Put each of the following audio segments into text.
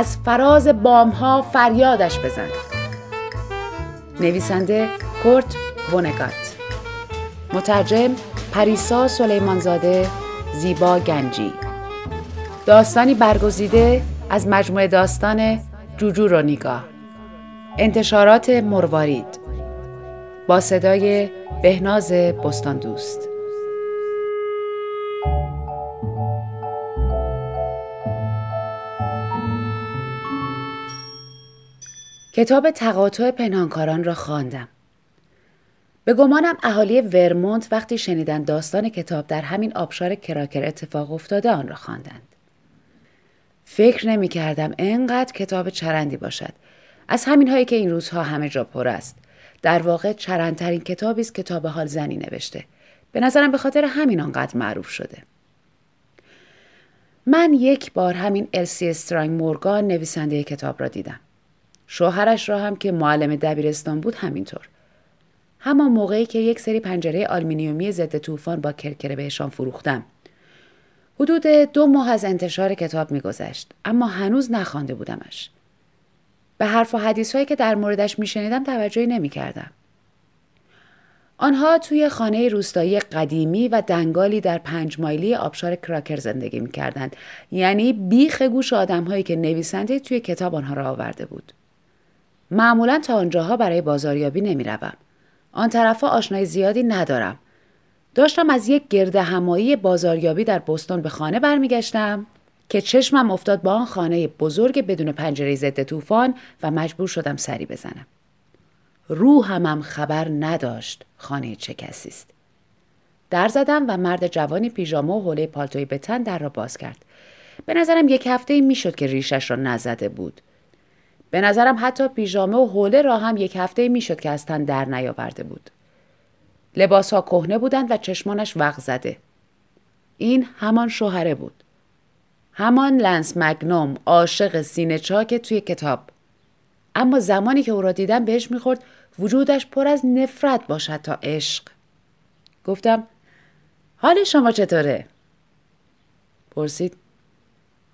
از فراز بامها فریادش بزن. نویسنده کورت ونگات مترجم پریسا سلیمانزاده زیبا گنجی. داستانی برگزیده از مجموعه داستان جوجو رو نگاه. انتشارات مروارید. با صدای بهناز بستان دوست. کتاب تقاطع پنهانکاران را خواندم. به گمانم اهالی ورمونت وقتی شنیدن داستان کتاب در همین آبشار کراکر اتفاق افتاده آن را خواندند. فکر نمی کردم انقدر کتاب چرندی باشد. از همین هایی که این روزها همه جا پر است. در واقع چرندترین کتابی است کتاب حال زنی نوشته. به نظرم به خاطر همین آنقدر معروف شده. من یک بار همین السی استرانگ مورگان نویسنده کتاب را دیدم. شوهرش را هم که معلم دبیرستان بود همینطور. همان موقعی که یک سری پنجره آلمینیومی ضد طوفان با کرکره بهشان فروختم. حدود دو ماه از انتشار کتاب میگذشت اما هنوز نخوانده بودمش. به حرف و حدیث هایی که در موردش میشنیدم توجهی نمی‌کردم. آنها توی خانه روستایی قدیمی و دنگالی در پنج مایلی آبشار کراکر زندگی می‌کردند یعنی بیخ گوش آدمهایی که نویسنده توی کتاب آنها را آورده بود. معمولا تا آنجاها برای بازاریابی نمی روم. آن طرفها آشنای زیادی ندارم. داشتم از یک گرد همایی بازاریابی در بستون به خانه برمیگشتم که چشمم افتاد با آن خانه بزرگ بدون پنجره ضد طوفان و مجبور شدم سری بزنم. روحمم خبر نداشت خانه چه کسی است. در زدم و مرد جوانی پیژامه و حوله پالتوی به تن در را باز کرد. به نظرم یک هفته می‌شد که ریشش را نزده بود. به نظرم حتی پیژامه و حوله را هم یک هفته می‌شد که از تن در نیاورده بود. لباس ها کهنه بودند و چشمانش وق زده. این همان شوهره بود. همان لنس مگنوم عاشق سینه چاک توی کتاب. اما زمانی که او را دیدم بهش می‌خورد وجودش پر از نفرت باشد تا عشق. گفتم حال شما چطوره؟ پرسید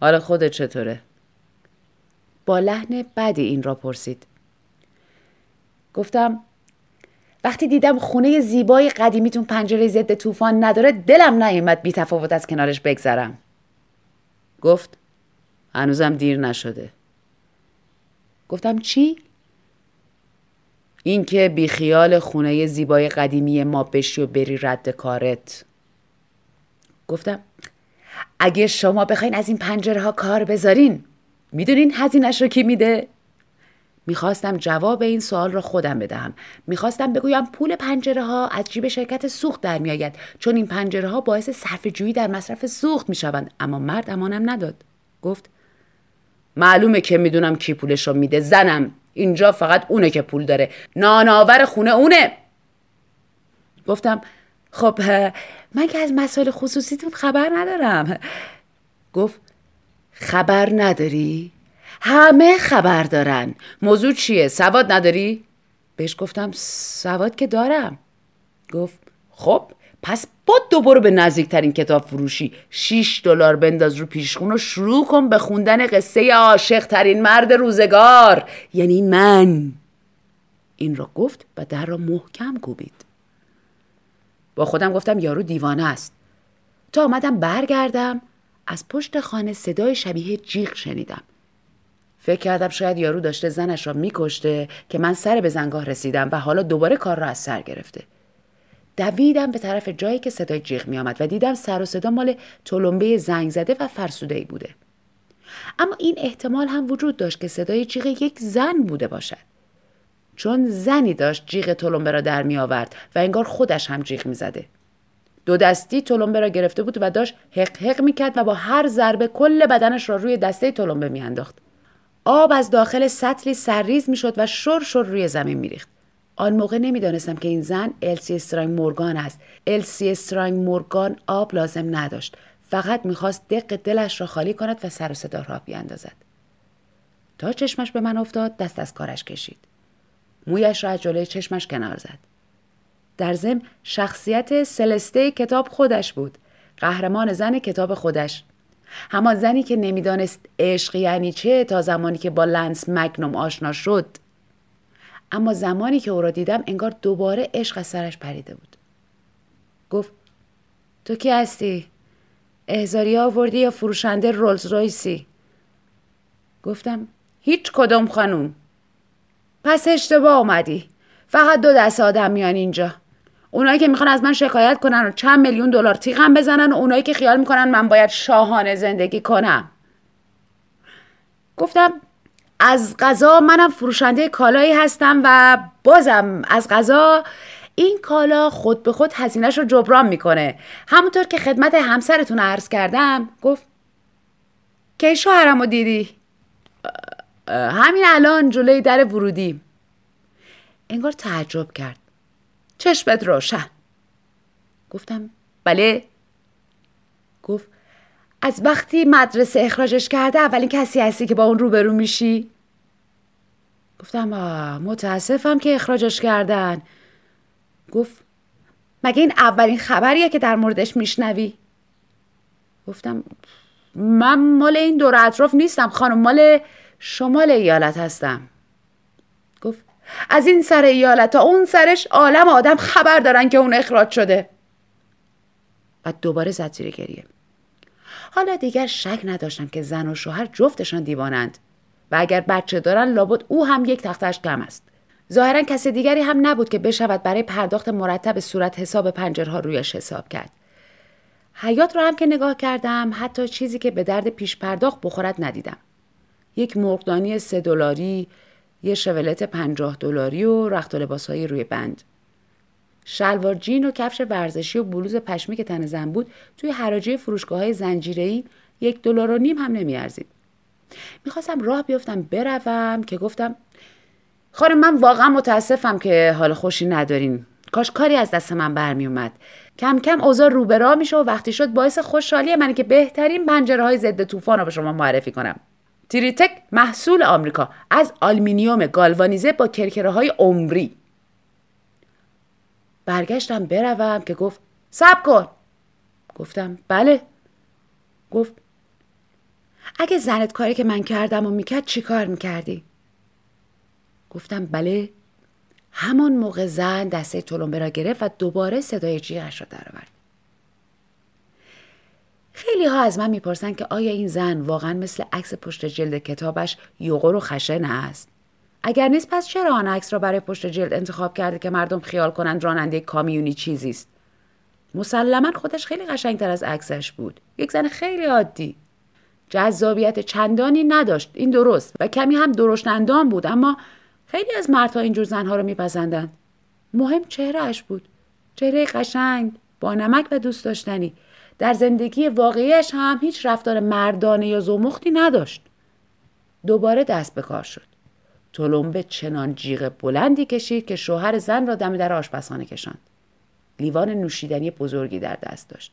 حال خودت چطوره؟ با لحن بدی این را پرسید. گفتم وقتی دیدم خونه زیبای قدیمیتون پنجره ضد طوفان نداره دلم نیومد بی تفاوت از کنارش بگذرم. گفت هنوزم دیر نشده. گفتم چی؟ اینکه بی خیال خونه زیبای قدیمی ما بشی و بری رد کارت. گفتم اگه شما بخواین از این پنجره ها کار بذارین می‌دونین هزینش رو کی میده؟ می‌خواستم جواب این سوال را خودم بدهم. می‌خواستم بگویم پول پنجره ها از جیب شرکت سوخت در میآید چون این پنجره ها باعث صرف جویی در مصرف سوخت می‌شوند اما مرد امانم نداد. گفت معلومه که می‌دونم کی پولش رو میده زنم اینجا فقط اونه که پول داره ناناور خونه اونه گفتم خب من که از مسائل خصوصیتون خبر ندارم گفت خبر نداری؟ همه خبر دارن. موضوع چیه؟ سواد نداری؟ بهش گفتم سواد که دارم. گفت خب پس با دوباره به نزدیکترین کتاب فروشی. 6 دلار بنداز رو پیشخون و شروع کن به خوندن قصه عاشق ترین مرد روزگار. یعنی من. این را گفت و در را محکم کوبید. با خودم گفتم یارو دیوانه است. تا آمدم برگردم از پشت خانه صدای شبیه جیغ شنیدم. فکر کردم شاید یارو داشته زنش را میکشته که من سر به زنگاه رسیدم و حالا دوباره کار را از سر گرفته. دویدم به طرف جایی که صدای جیغ می آمد و دیدم سر و صدا مال تلمبه زنگ زده و فرسوده ای بوده. اما این احتمال هم وجود داشت که صدای جیغ یک زن بوده باشد. چون زنی داشت جیغ تلمبه را در می آورد و انگار خودش هم جیغ می زده. دو دستی تلمبه را گرفته بود و داشت حق حق می‌کرد و با هر ضربه کل بدنش را روی دسته تلمبه میانداخت. آب از داخل سطلی سرریز می‌شد و شر شر روی زمین میریخت. آن موقع نمی‌دانستم که این زن السی استرانگ مورگان است. السی استرانگ مورگان آب لازم نداشت. فقط می‌خواست دق دلش را خالی کند و سر و صدا را بیاندازد. تا چشمش به من افتاد دست از کارش کشید. مویش را از جلوی چشمش کنار زد. در ضمن شخصیت سلسته کتاب خودش بود. قهرمان زن کتاب خودش. همان زنی که نمی‌دانست عشق یعنی چه تا زمانی که با لنس مگنوم آشنا شد. اما زمانی که او را دیدم انگار دوباره عشق از سرش پریده بود. گفت تو کی هستی؟ احزاری آوردی یا فروشنده رولز رویسی گفتم هیچ کدوم خانوم. پس اشتباه اومدی. فقط دو دست آدم میان اینجا. اونایی که می‌خوان از من شکایت کنن و چند میلیون دلار تیغم بزنن و اونایی که خیال می‌کنن من باید شاهانه زندگی کنم. گفتم از غذا منم فروشنده کالایی هستم و بازم از غذا این کالا خود به خود هزینهش رو جبران می‌کنه. همونطور که خدمت همسرتون عرض کردم گفت کی شوهرم رو دیدی؟ همین الان جلوی در ورودی انگار تعجب کرد. چشمت روشن. گفتم بله. گفت از وقتی مدرسه اخراجش کرده اولین کسی هستی که با اون روبرو میشی؟ گفتم متاسفم که اخراجش کردن. گفت مگه این اولین خبریه که در موردش میشنوی؟ گفتم من مال این دور اطراف نیستم خانم مال شمال ایالت هستم. از این سر ایالت تا اون سرش عالم آدم خبر دارن که اون اخراج شده. و دوباره زد زیر گریه. حالا دیگر شک نداشتم که زن و شوهر جفتشان دیوانند و اگر بچه دارن لابد او هم یک تختش کم است. ظاهرا کسی دیگری هم نبود که بشود برای پرداخت مرتب صورت حساب پنجرها رویش حساب کرد. حیات را هم که نگاه کردم حتی چیزی که به درد پیش پرداخت بخورد ندیدم. یک مرغدانی سه دلاری یه شولت پنجاه دلاری و رخت و لباسهای روی بند. شلوار جین و کفش ورزشی و بلوز پشمی که تن زن بود توی حراجی فروشگاه های یک دلار و نیم هم نمیارزید. می‌خواستم راه بیفتم بروم که گفتم خانم من واقعا متاسفم که حال خوشی ندارین. کاش کاری از دست من برمی اومد کم کم اوضاع رو به راه میشه و وقتی شد باعث خوشحالی منه که بهترین پنجره های ضد طوفان رو به شما معرفی کنم. تریتک محصول آمریکا از آلمینیوم گالوانیزه با کرکره های عمری. برگشتم بروم که گفت سب کن. گفتم بله. گفت اگه زنت کاری که من کردم و می‌کرد چی کار می‌کردی؟ گفتم بله. همان موقع زن دسته تلمبه را گرفت و دوباره صدای جیغش را درآورد. خیلی ها از من می‌پرسن که آیا این زن واقعا مثل عکس پشت جلد کتابش یوغور و خشن است؟ اگر نیست پس چرا آن عکس را برای پشت جلد انتخاب کرده که مردم خیال کنند راننده کامیونی چیزی است مسلما خودش خیلی قشنگتر از عکسش بود. یک زن خیلی عادی. جذابیت چندانی نداشت. این درست. و کمی هم درشتندان بود. اما خیلی از مردها اینجور زنها رو میپسندند. مهم چهرهش بود. چهره قشنگ با نمک و دوست داشتنی. در زندگی واقعیش هم هیچ رفتار مردانه یا زمختی نداشت. دوباره دست به کار شد. تلمبه چنان جیغ بلندی کشید که شوهر زن را دم در آشپزخانه کشاند. لیوان نوشیدنی بزرگی در دست داشت.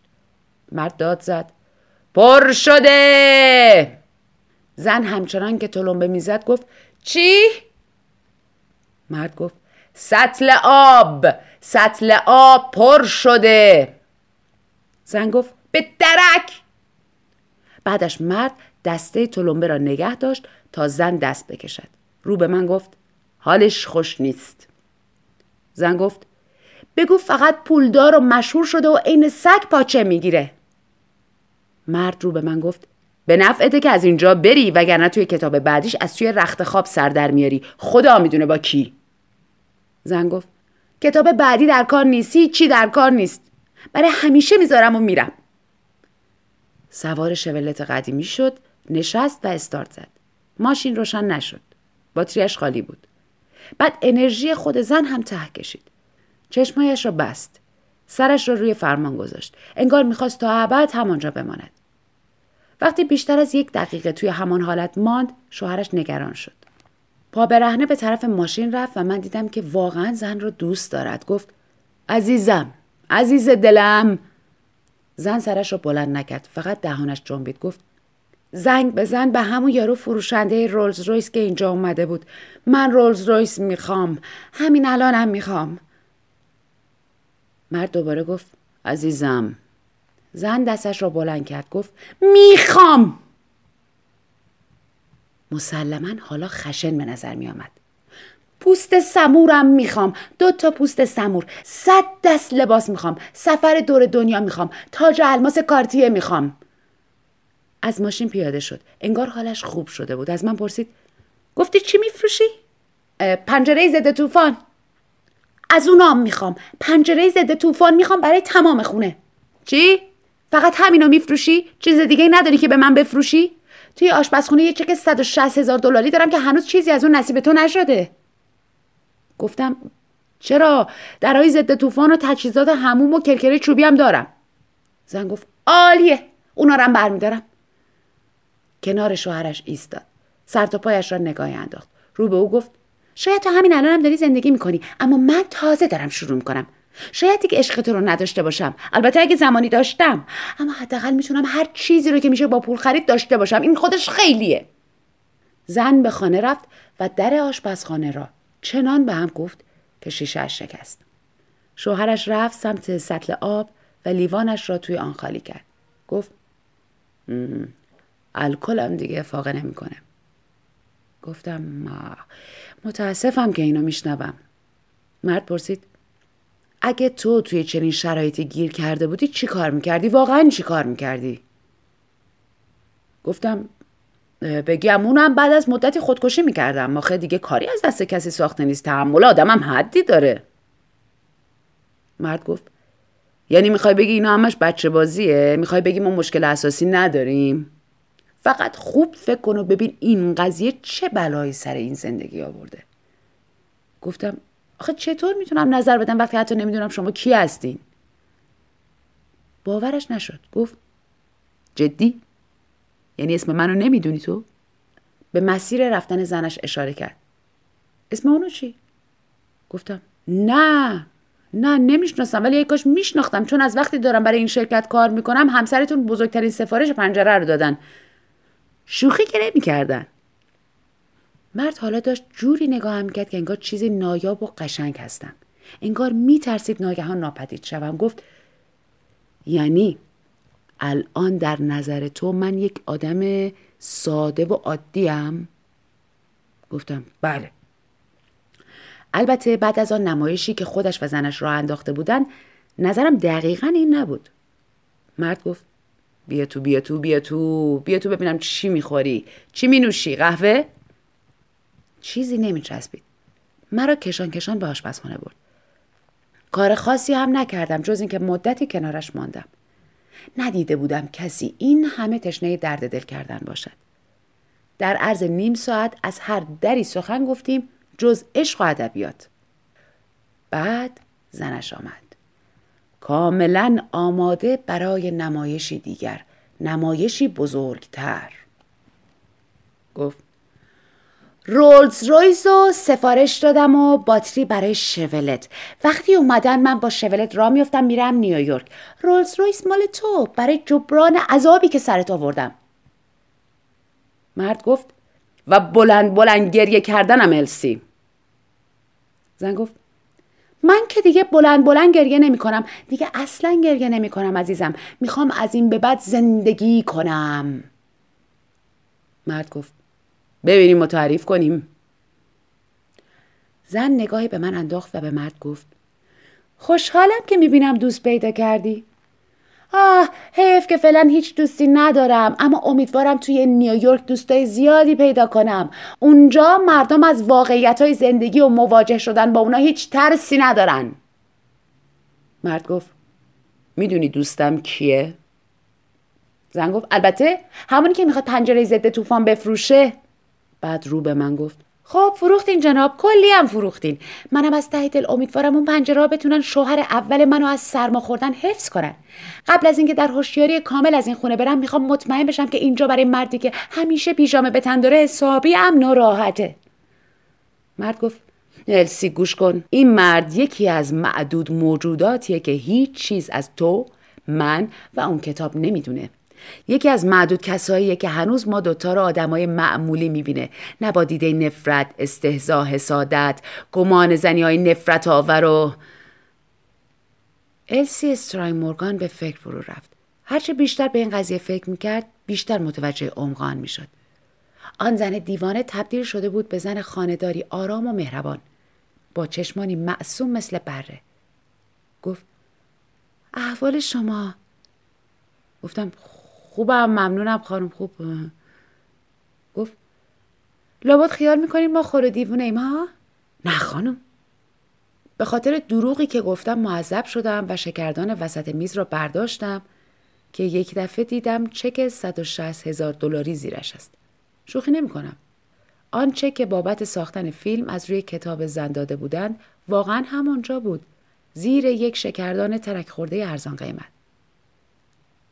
مرد داد زد پر شده! زن همچنان که تلمبه می‌زد گفت چی؟ مرد گفت سطل آب سطل آب پر شده! زن گفت به درک! بعدش مرد دسته تلمبه را نگه داشت تا زن دست بکشد. رو به من گفت حالش خوش نیست. زن گفت بگو فقط پولدار و مشهور شده و عین سگ پاچه می‌گیره. مرد رو به من گفت به نفعته که از اینجا بری وگرنه توی کتاب بعدیش از توی رخت خواب سر در میاری. خدا می‌دونه با کی. زن گفت کتاب بعدی در کار نیستی چی در کار نیست. برای همیشه می‌ذارم و میرم. سوار شولت قدیمی شد نشست و استارت زد. ماشین روشن نشد. باتریش خالی بود. بعد انرژی خود زن هم ته کشید. چشمایش را بست. سرش را روی فرمان گذاشت. انگار می‌خواست تا ابد همانجا بماند. وقتی بیشتر از یک دقیقه توی همان حالت ماند شوهرش نگران شد. پا برهنه به طرف ماشین رفت و من دیدم که واقعا زن را دوست دارد. گفت عزیزم. عزیز دلم. زن سرش را بلند نکرد. فقط دهانش جنبید. گفت زنگ بزن به همون یارو فروشنده رولز رویس که اینجا اومده بود. من رولز رویس می‌خوام. همین الانم می‌خوام. مرد دوباره گفت عزیزم. زن دستش را بلند کرد. گفت می‌خوام. مسلما حالا خشن به نظر می آمد. پوست سمورم می‌خوام. دو تا پوست سمور. صد دست لباس می‌خوام. سفر دور دنیا می‌خوام. تاج الماس کارتیه می‌خوام. از ماشین پیاده شد. انگار حالش خوب شده بود. از من پرسید گفتی چی میفروشی؟ پنجره ضد طوفان. از اونام می‌خوام. پنجره ضد طوفان می‌خوام برای تمام خونه. چی؟ فقط همینو میفروشی؟ چیز دیگه نداری که به من بفروشی؟ توی آشپزخونه یه چک 160 هزار دلاری دارم که هنوز چیزی از اون نصیب تو نشده. گفتم چرا؟ درهای ضد طوفان و تجهیزات هموم و کرکره چوبی هم دارم. زن گفت عالیه اونا رو برمیدارم. کنار شوهرش ایستاد. سر تا پایش را نگاهی انداخت. رو به او گفت شاید تو همین الانم داری زندگی می‌کنی اما من تازه دارم شروع می‌کنم. شاید دیگه عشق تو رو نداشته باشم. البته اگه زمانی داشتم. اما حداقل می‌تونم هر چیزی رو که میشه با پول خرید داشته باشم. این خودش خیلیه. زن به خانه رفت و در آشپزخانه را چنان به هم گفت که شیشه شکست شوهرش رفت سمت سطل آب و لیوانش را توی آن خالی کرد گفت الکلم دیگه فاقه نمی‌کنه گفتم ما متاسفم که اینو میشنوم مرد پرسید اگه تو توی چنین شرایطی گیر کرده بودی چی کار می‌کردی؟ واقعا چی کار می‌کردی؟ گفتم به گمونم بعد از مدتی خودکشی می‌کردم. ماخه دیگه کاری از دست کسی ساخته نیست. تحمل آدمم حدی داره. مرد گفت یعنی می‌خوای بگی اینا همش بچه بازیه؟ می‌خوای بگی ما مشکل اساسی نداریم؟ فقط خوب فکر کن و ببین این قضیه چه بلایی سر این زندگی آورده. گفتم آخه چطور می‌تونم نظر بدم وقتی حتی نمی‌دونم شما کی هستین؟ باورش نشد. گفت جدی؟ یعنی اسم منو نمی‌دونی تو؟ به مسیر رفتن زنش اشاره کرد. اسم اونو چی؟ گفتم نه نه نمی‌شناسم ولی کاش میشناختم. چون از وقتی دارم برای این شرکت کار می‌کنم همسرتون بزرگترین سفارش پنجره رو دادن. شوخی که نمی‌کردن. مرد حالا داشت جوری نگاه کرد که انگار چیزی نایاب و قشنگ هستم. انگار میترسید ناگهان ناپدید شوم. گفت یعنی؟ الان در نظر تو من یک آدم ساده و عادیم؟ گفتم بله. البته بعد از آن نمایشی که خودش و زنش راه انداخته بودن نظرم دقیقا این نبود. مرد گفت بیا تو بیا تو بیا تو بیا تو ببینم چی می‌خوری. چی مینوشی؟ قهوه؟ چیزی نمیچسبید. مرا کشان کشان به آشپزخانه برد. کار خاصی هم نکردم جز اینکه مدتی کنارش ماندم. ندیده بودم کسی این همه تشنه درد دل کردن باشد. در عرض نیم ساعت از هر دری سخن گفتیم جز عشق و ادبیات. بعد زنش آمد. کاملا آماده برای نمایشی دیگر نمایشی بزرگتر. گفت رولز رویز رو سفارش دادم و باتری برای شولت. وقتی اومدن من با شولت را میفتم میرم نیویورک. رولز رویس مال تو برای جبران عذابی که سرت آوردم. مرد گفت و بلند بلند گریه کردنم السی. زن گفت من که دیگه بلند بلند گریه نمی کنم دیگه اصلا گریه نمی کنم عزیزم. می‌خوام از این به بعد زندگی کنم. مرد گفت ببینیم و تعریف کنیم. زن نگاهی به من انداخت و به مرد گفت خوشحالم که می‌بینم دوست پیدا کردی. آه حیف که فعلا هیچ دوستی ندارم اما امیدوارم توی نیویورک دوستای زیادی پیدا کنم. اونجا مردم از واقعیت های زندگی و مواجه شدن با اونا هیچ ترسی ندارن. مرد گفت می‌دونی دوستم کیه؟ زن گفت البته همونی که می‌خواد پنجره ضد طوفان بفروشه. بعد رو به من گفت خب فروختین جناب کلی هم فروختین. منم از ته دل امیدوارم اون پنجره بتونن شوهر اول منو از سرما خوردن حفظ کنن. قبل از اینکه در هوشیاری کامل از این خونه برم می‌خوام مطمئن بشم که اینجا برای مردی که همیشه پیژامه به تن داره حسابی امن و راحته. مرد گفت السی گوش کن. این مرد یکی از معدود موجوداتیه که هیچ چیز از تو من و اون کتاب نمی‌دونه. یکی از معدود کساییه که هنوز ما دوتا رو آدمای معمولی می‌بینه. نه با دیده نفرت استهزا حسادت گمان زنی های نفرت آور و السی استراین مورگان به فکر فرو رفت. هرچه بیشتر به این قضیه فکر می‌کرد بیشتر متوجه عمقان می‌شد. آن زن دیوانه تبدیل شده بود به زن خانداری آرام و مهربان. با چشمانی معصوم مثل بره. گفت احوال شما؟ گفتم خوبم ممنونم خانم خوب گفت لابد خیال می‌کنین ما خور دیوونه ایم ها؟ نه خانم به خاطر دروغی که گفتم معذب شدم و شکردان وسط میز را برداشتم که یک دفعه دیدم چک 160 هزار دلاری زیرش است. شوخی نمی کنم. آن چک که بابت ساختن فیلم از روی کتاب زن داده بودند واقعا همانجا بود. زیر یک شکردان ترک خورده ارزان قیمت.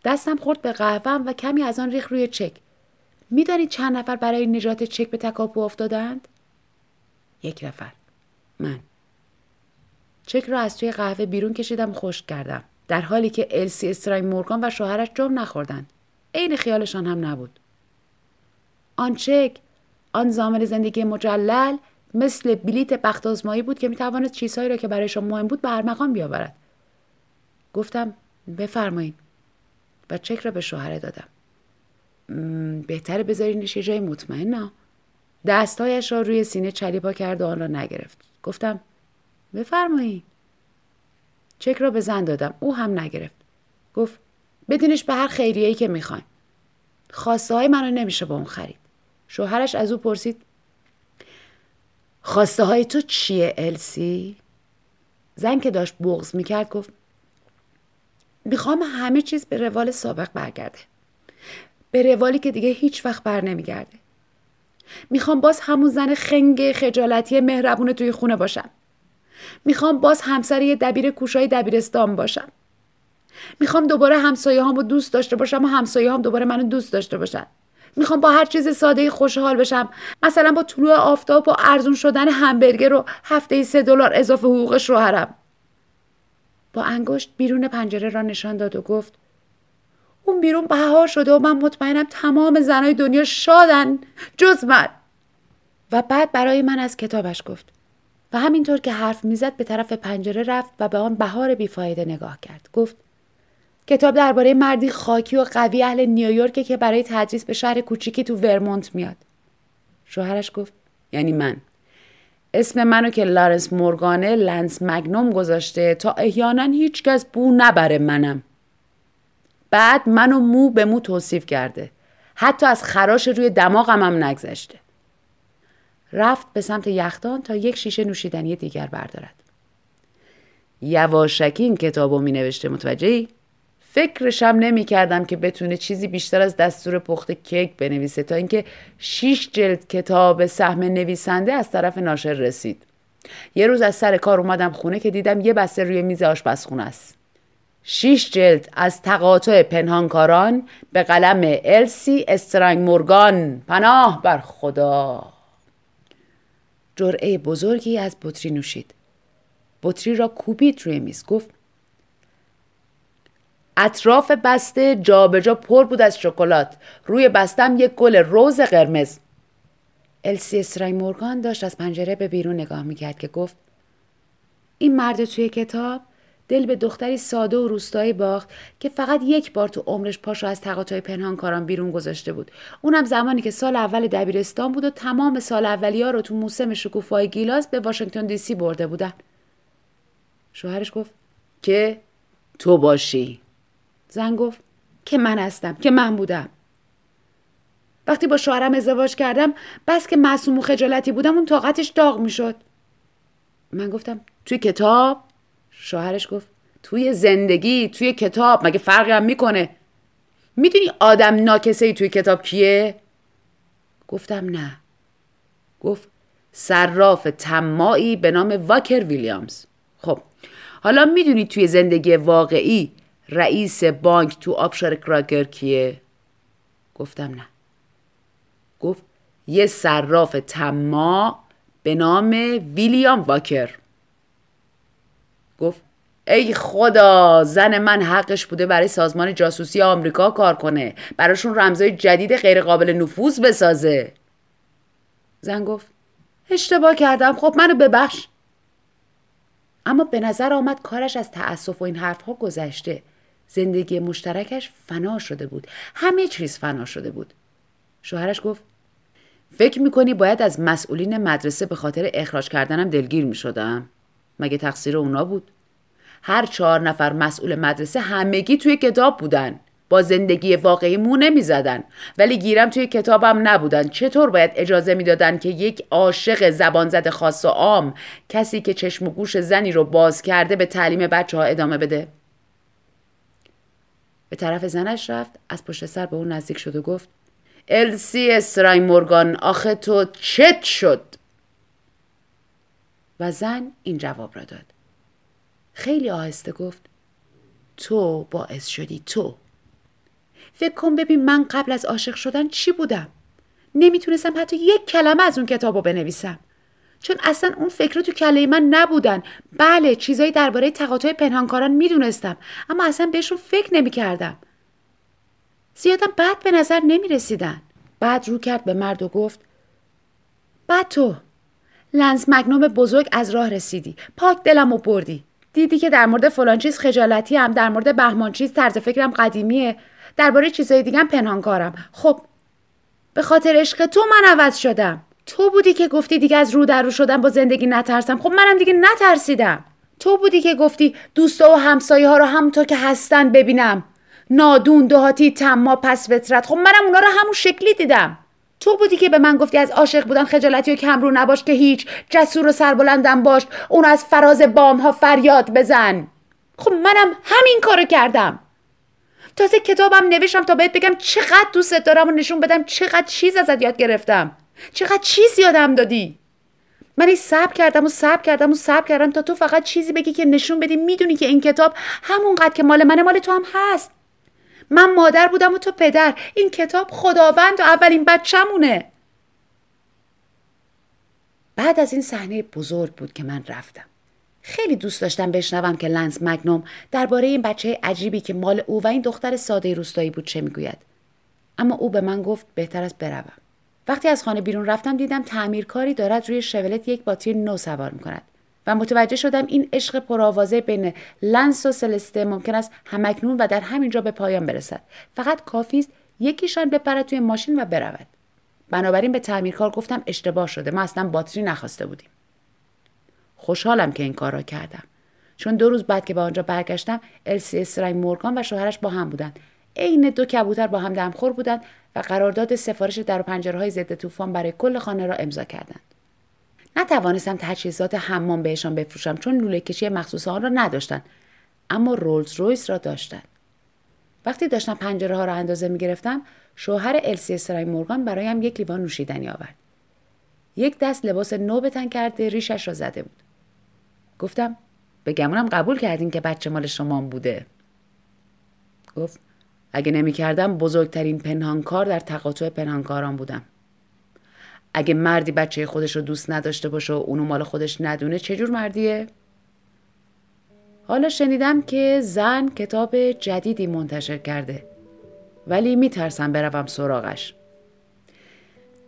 دستم خورد به قهوهم و کمی از آن ریخ روی چک. می‌دانید چند نفر برای نجات چک به تکاپو افتادند؟ یک نفر. من. چک را از توی قهوه بیرون کشیدم خشک کردم. در حالی که السی استراین مورگان و شوهرش جرم نخوردند. عین خیالشان هم نبود. آن چک آن زامل زندگی مجلل مثل بلیت بخت آزمایی بود که می‌توانست چیزهایی را که برایشان مهم بود به ارمغان بیاورد گفتم بفرمایید و چک را به شوهره دادم. بهتره بذارینش یه جای مطمئن دستهایش را روی سینه چلیپا کرد و آن را نگرفت. گفتم بفرمایید چک را به زن دادم. او هم نگرفت. گفت بدینش به هر خیریه که می‌خواین خواسته های منو نمیشه با اون خرید. شوهرش از او پرسید خواسته های تو چیه السی؟ زن که داشت بغز می‌کرد گفت می‌خوام همه چیز به روال سابق برگرده. به روالی که دیگه هیچ وقت بر نمیگرده. می‌خوام باز همون زن خنگ خجالتی مهربون توی خونه باشم. می‌خوام باز همسر یه دبیر کوشای دبیرستان باشم. می‌خوام دوباره همسایه هامو دوست داشته باشم و همسایه هم دوباره منو دوست داشته باشن. می‌خوام با هر چیز ساده خوشحال بشم. مثلا با طلوع آفتاب و ارزون شدن همبرگر و هفته سه دلار اضافه حقوق شوهرم با انگشت بیرون پنجره را نشان داد و گفت اون بیرون بهار شده و من مطمئنم تمام زنای دنیا شادن جز من. و بعد برای من از کتابش گفت و همینطور که حرف می‌زد به طرف پنجره رفت و به آن بهار بیفایده نگاه کرد. گفت کتاب درباره مردی خاکی و قوی اهل نیویورک که برای تدریس به شهر کوچیکی تو ورمونت میاد. شوهرش گفت یعنی من. اسم منو که لارنس مورگانه لنس مگنوم گذاشته تا احیانا هیچکس بو نبره منم. بعد منو مو به مو توصیف کرده. حتی از خراش روی دماغم هم نگذشته. رفت به سمت یخدان تا یک شیشه نوشیدنی دیگر بردارد. یواشکی این کتابو می نوشته متوجهی؟ فکرشم نمی کردم که بتونه چیزی بیشتر از دستور پخت کیک بنویسه تا اینکه شیش جلد کتاب سهم نویسنده از طرف ناشر رسید. یه روز از سر کار اومدم خونه که دیدم یه بسته روی میز آشپزخونه است. شیش جلد از تقاطع پنهانکاران به قلم السی استرنگ مورگان پناه بر خدا. جرعه بزرگی از بطری نوشید. بطری را کوبید روی میز گفت اطراف بسته جابجا جا پر بود از شکلات. روی بستم یک گل روز قرمز. السی استرای مورگان داشت از پنجره به بیرون نگاه می‌کرد که گفت این مرد توی کتاب دل به دختری ساده و روستایی باخت که فقط یک بار تو عمرش پاشو از تقاطع پنهان بیرون گذاشته بود. اونم زمانی که سال اول دبیرستان بود و تمام سال اولی ها رو تو موسم شکوفای گیلاس به واشنگتن دی سی برده بودن. شوهرش گفت که تو باشی. زن گفت که من هستم که من بودم. وقتی با شوهرم ازدواج کردم بس که معصوم و خجالتی بودم اون طاقتش داغ می‌شد. من گفتم توی کتاب؟ شوهرش گفت توی زندگی توی کتاب مگه فرقی هم می‌کنه؟ می‌دونی آدم ناکسه توی کتاب کیه؟ گفتم نه. گفت صراف تمایی به نام واکر ویلیامز. خب حالا می‌دونید توی زندگی واقعی رئیس بانک تو آبشار کراگر کیه؟ گفتم نه. گفت یه صراف تما به نام ویلیام واکر. گفت ای خدا زن من حقش بوده برای سازمان جاسوسی آمریکا کار کنه براشون رمزای جدید غیرقابل نفوذ بسازه. زن گفت اشتباه کردم خب منو ببخش. اما به نظر آمد کارش از تأسف و این حرفها گذشته. زندگی مشترکش فنا شده بود. همه چیز فنا شده بود. شوهرش گفت فکر می‌کنی باید از مسئولین مدرسه به خاطر اخراج کردنم دلگیر می‌شدم؟ مگه تقصیر اونا بود؟ هر چهار نفر مسئول مدرسه همگی توی کتاب بودن. با زندگی واقعی مو نمی زدن. ولی گیرم توی کتابم نبودن. چطور باید اجازه می‌دادن که یک عاشق زبان زد خاص و عام کسی که چشم و گوش زنی رو باز کرده به تعلیم بچه ها ادامه بده؟ به طرف زنش رفت از پشت سر به اون نزدیک شد و گفت السی اسرای مورگان آخه تو چت شد؟ و زن این جواب را داد. خیلی آهسته گفت تو باعث شدی تو. فکر کن ببین من قبل از عاشق شدن چی بودم؟ نمی‌تونستم حتی یک کلمه از اون کتاب رو بنویسم. چون اصلا اون فکر تو کله من نبودن. بله چیزایی درباره تقاطع پنهانکاران می‌دونستم اما اصلا بهشون فکر نمی‌کردم. زیادم بعد به نظر نمی رسیدن. بعد رو کرد به مرد و گفت بعد تو لنز مگنوم بزرگ از راه رسیدی. پاک دلم و بردی. دیدی که در مورد فلان چیز خجالتی هم در مورد بهمان چیز طرز فکرم قدیمیه. درباره چیزای دیگه پنهان کارم خب به خاطر عشق تو من عوض شدم. تو بودی که گفتی دیگه از رو در رو شدم با زندگی نترسم. خب منم دیگه نترسیدم. تو بودی که گفتی دوستا و همسایه ها رو همونطور که هستن ببینم. نادون دهاتی تما پس فطرت. خب منم اونا رو همون شکلی دیدم. تو بودی که به من گفتی از عاشق بودن خجالتی و کمرو نباش که هیچ. جسور و سربلندم باش. اون از فراز بام ها فریاد بزن. خب منم همین کارو کردم. تازه کتابم نوشتم تا بهت بگم چقدر دوستت دارم و نشون بدم چقدر چیز ازت یاد گرفتم. چقدر چیز یادم دادی؟ من این صبر کردم و صبر کردم و صبر کردم تا تو فقط چیزی بگی که نشون بدی می‌دونی که این کتاب همونقدر که مال منه مال تو هم هست. من مادر بودم و تو پدر. این کتاب خداوند و اولین بچه‌مونه. بعد از این صحنه بزرگ بود که من رفتم. خیلی دوست داشتم بشنوم که لنز مگنوم درباره این بچه عجیبی که مال او و این دختر ساده روستایی بود چه می‌گوید. اما او به من گفت بهتر است بروم. وقتی از خانه بیرون رفتم دیدم تعمیرکاری دارد روی شولت یک باتری نو سوار می‌کند و متوجه شدم این عشق پرآوازه بین لنس و سلسته ممکن است همکنون و در همینجا به پایان برسد. فقط کافی است یکیشان بپرد توی ماشین و برود. بنابراین به تعمیرکار گفتم اشتباه شده ما اصلا باتری نخواسته بودیم. خوشحالم که این کار را کردم. چون دو روز بعد که به آنجا برگشتم السی استرنگ مورگان و شوهرش با هم بودند. عین دو کبوتر با هم دمخور بودند و قرارداد سفارش در و ضد طوفان برای کل خانه را امضا کردند. نتوانستم تجهیزات حمام بهشان بفروشم چون لوله کشی مخصوص آن را نداشتند اما رولز رویس را داشتند. وقتی داشتم پنجره ها را اندازه می گرفتم شوهر السی استرنگ مورگان برایم یک لیوان نوشیدنی آورد. یک دست لباس نو بتن کرده ریشش را زده بود. گفتم به گمونم قبول کردین که بچه مال شما بوده. گفت اگه نمی کردم بزرگترین پنهانکار در تقاطع پنهانکاران بودم. اگه مردی بچه خودش رو دوست نداشته باشه و اونو مال خودش ندونه چجور مردیه؟ حالا شنیدم که زن کتاب جدیدی منتشر کرده ولی میترسم بروم سراغش.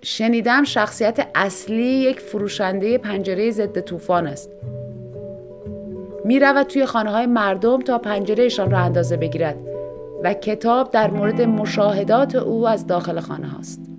شنیدم شخصیت اصلی یک فروشنده پنجره ضد طوفان است. می رود توی خانه های مردم تا پنجرهشان را اندازه بگیرد. و کتاب در مورد مشاهدات او از داخل خانه هاست.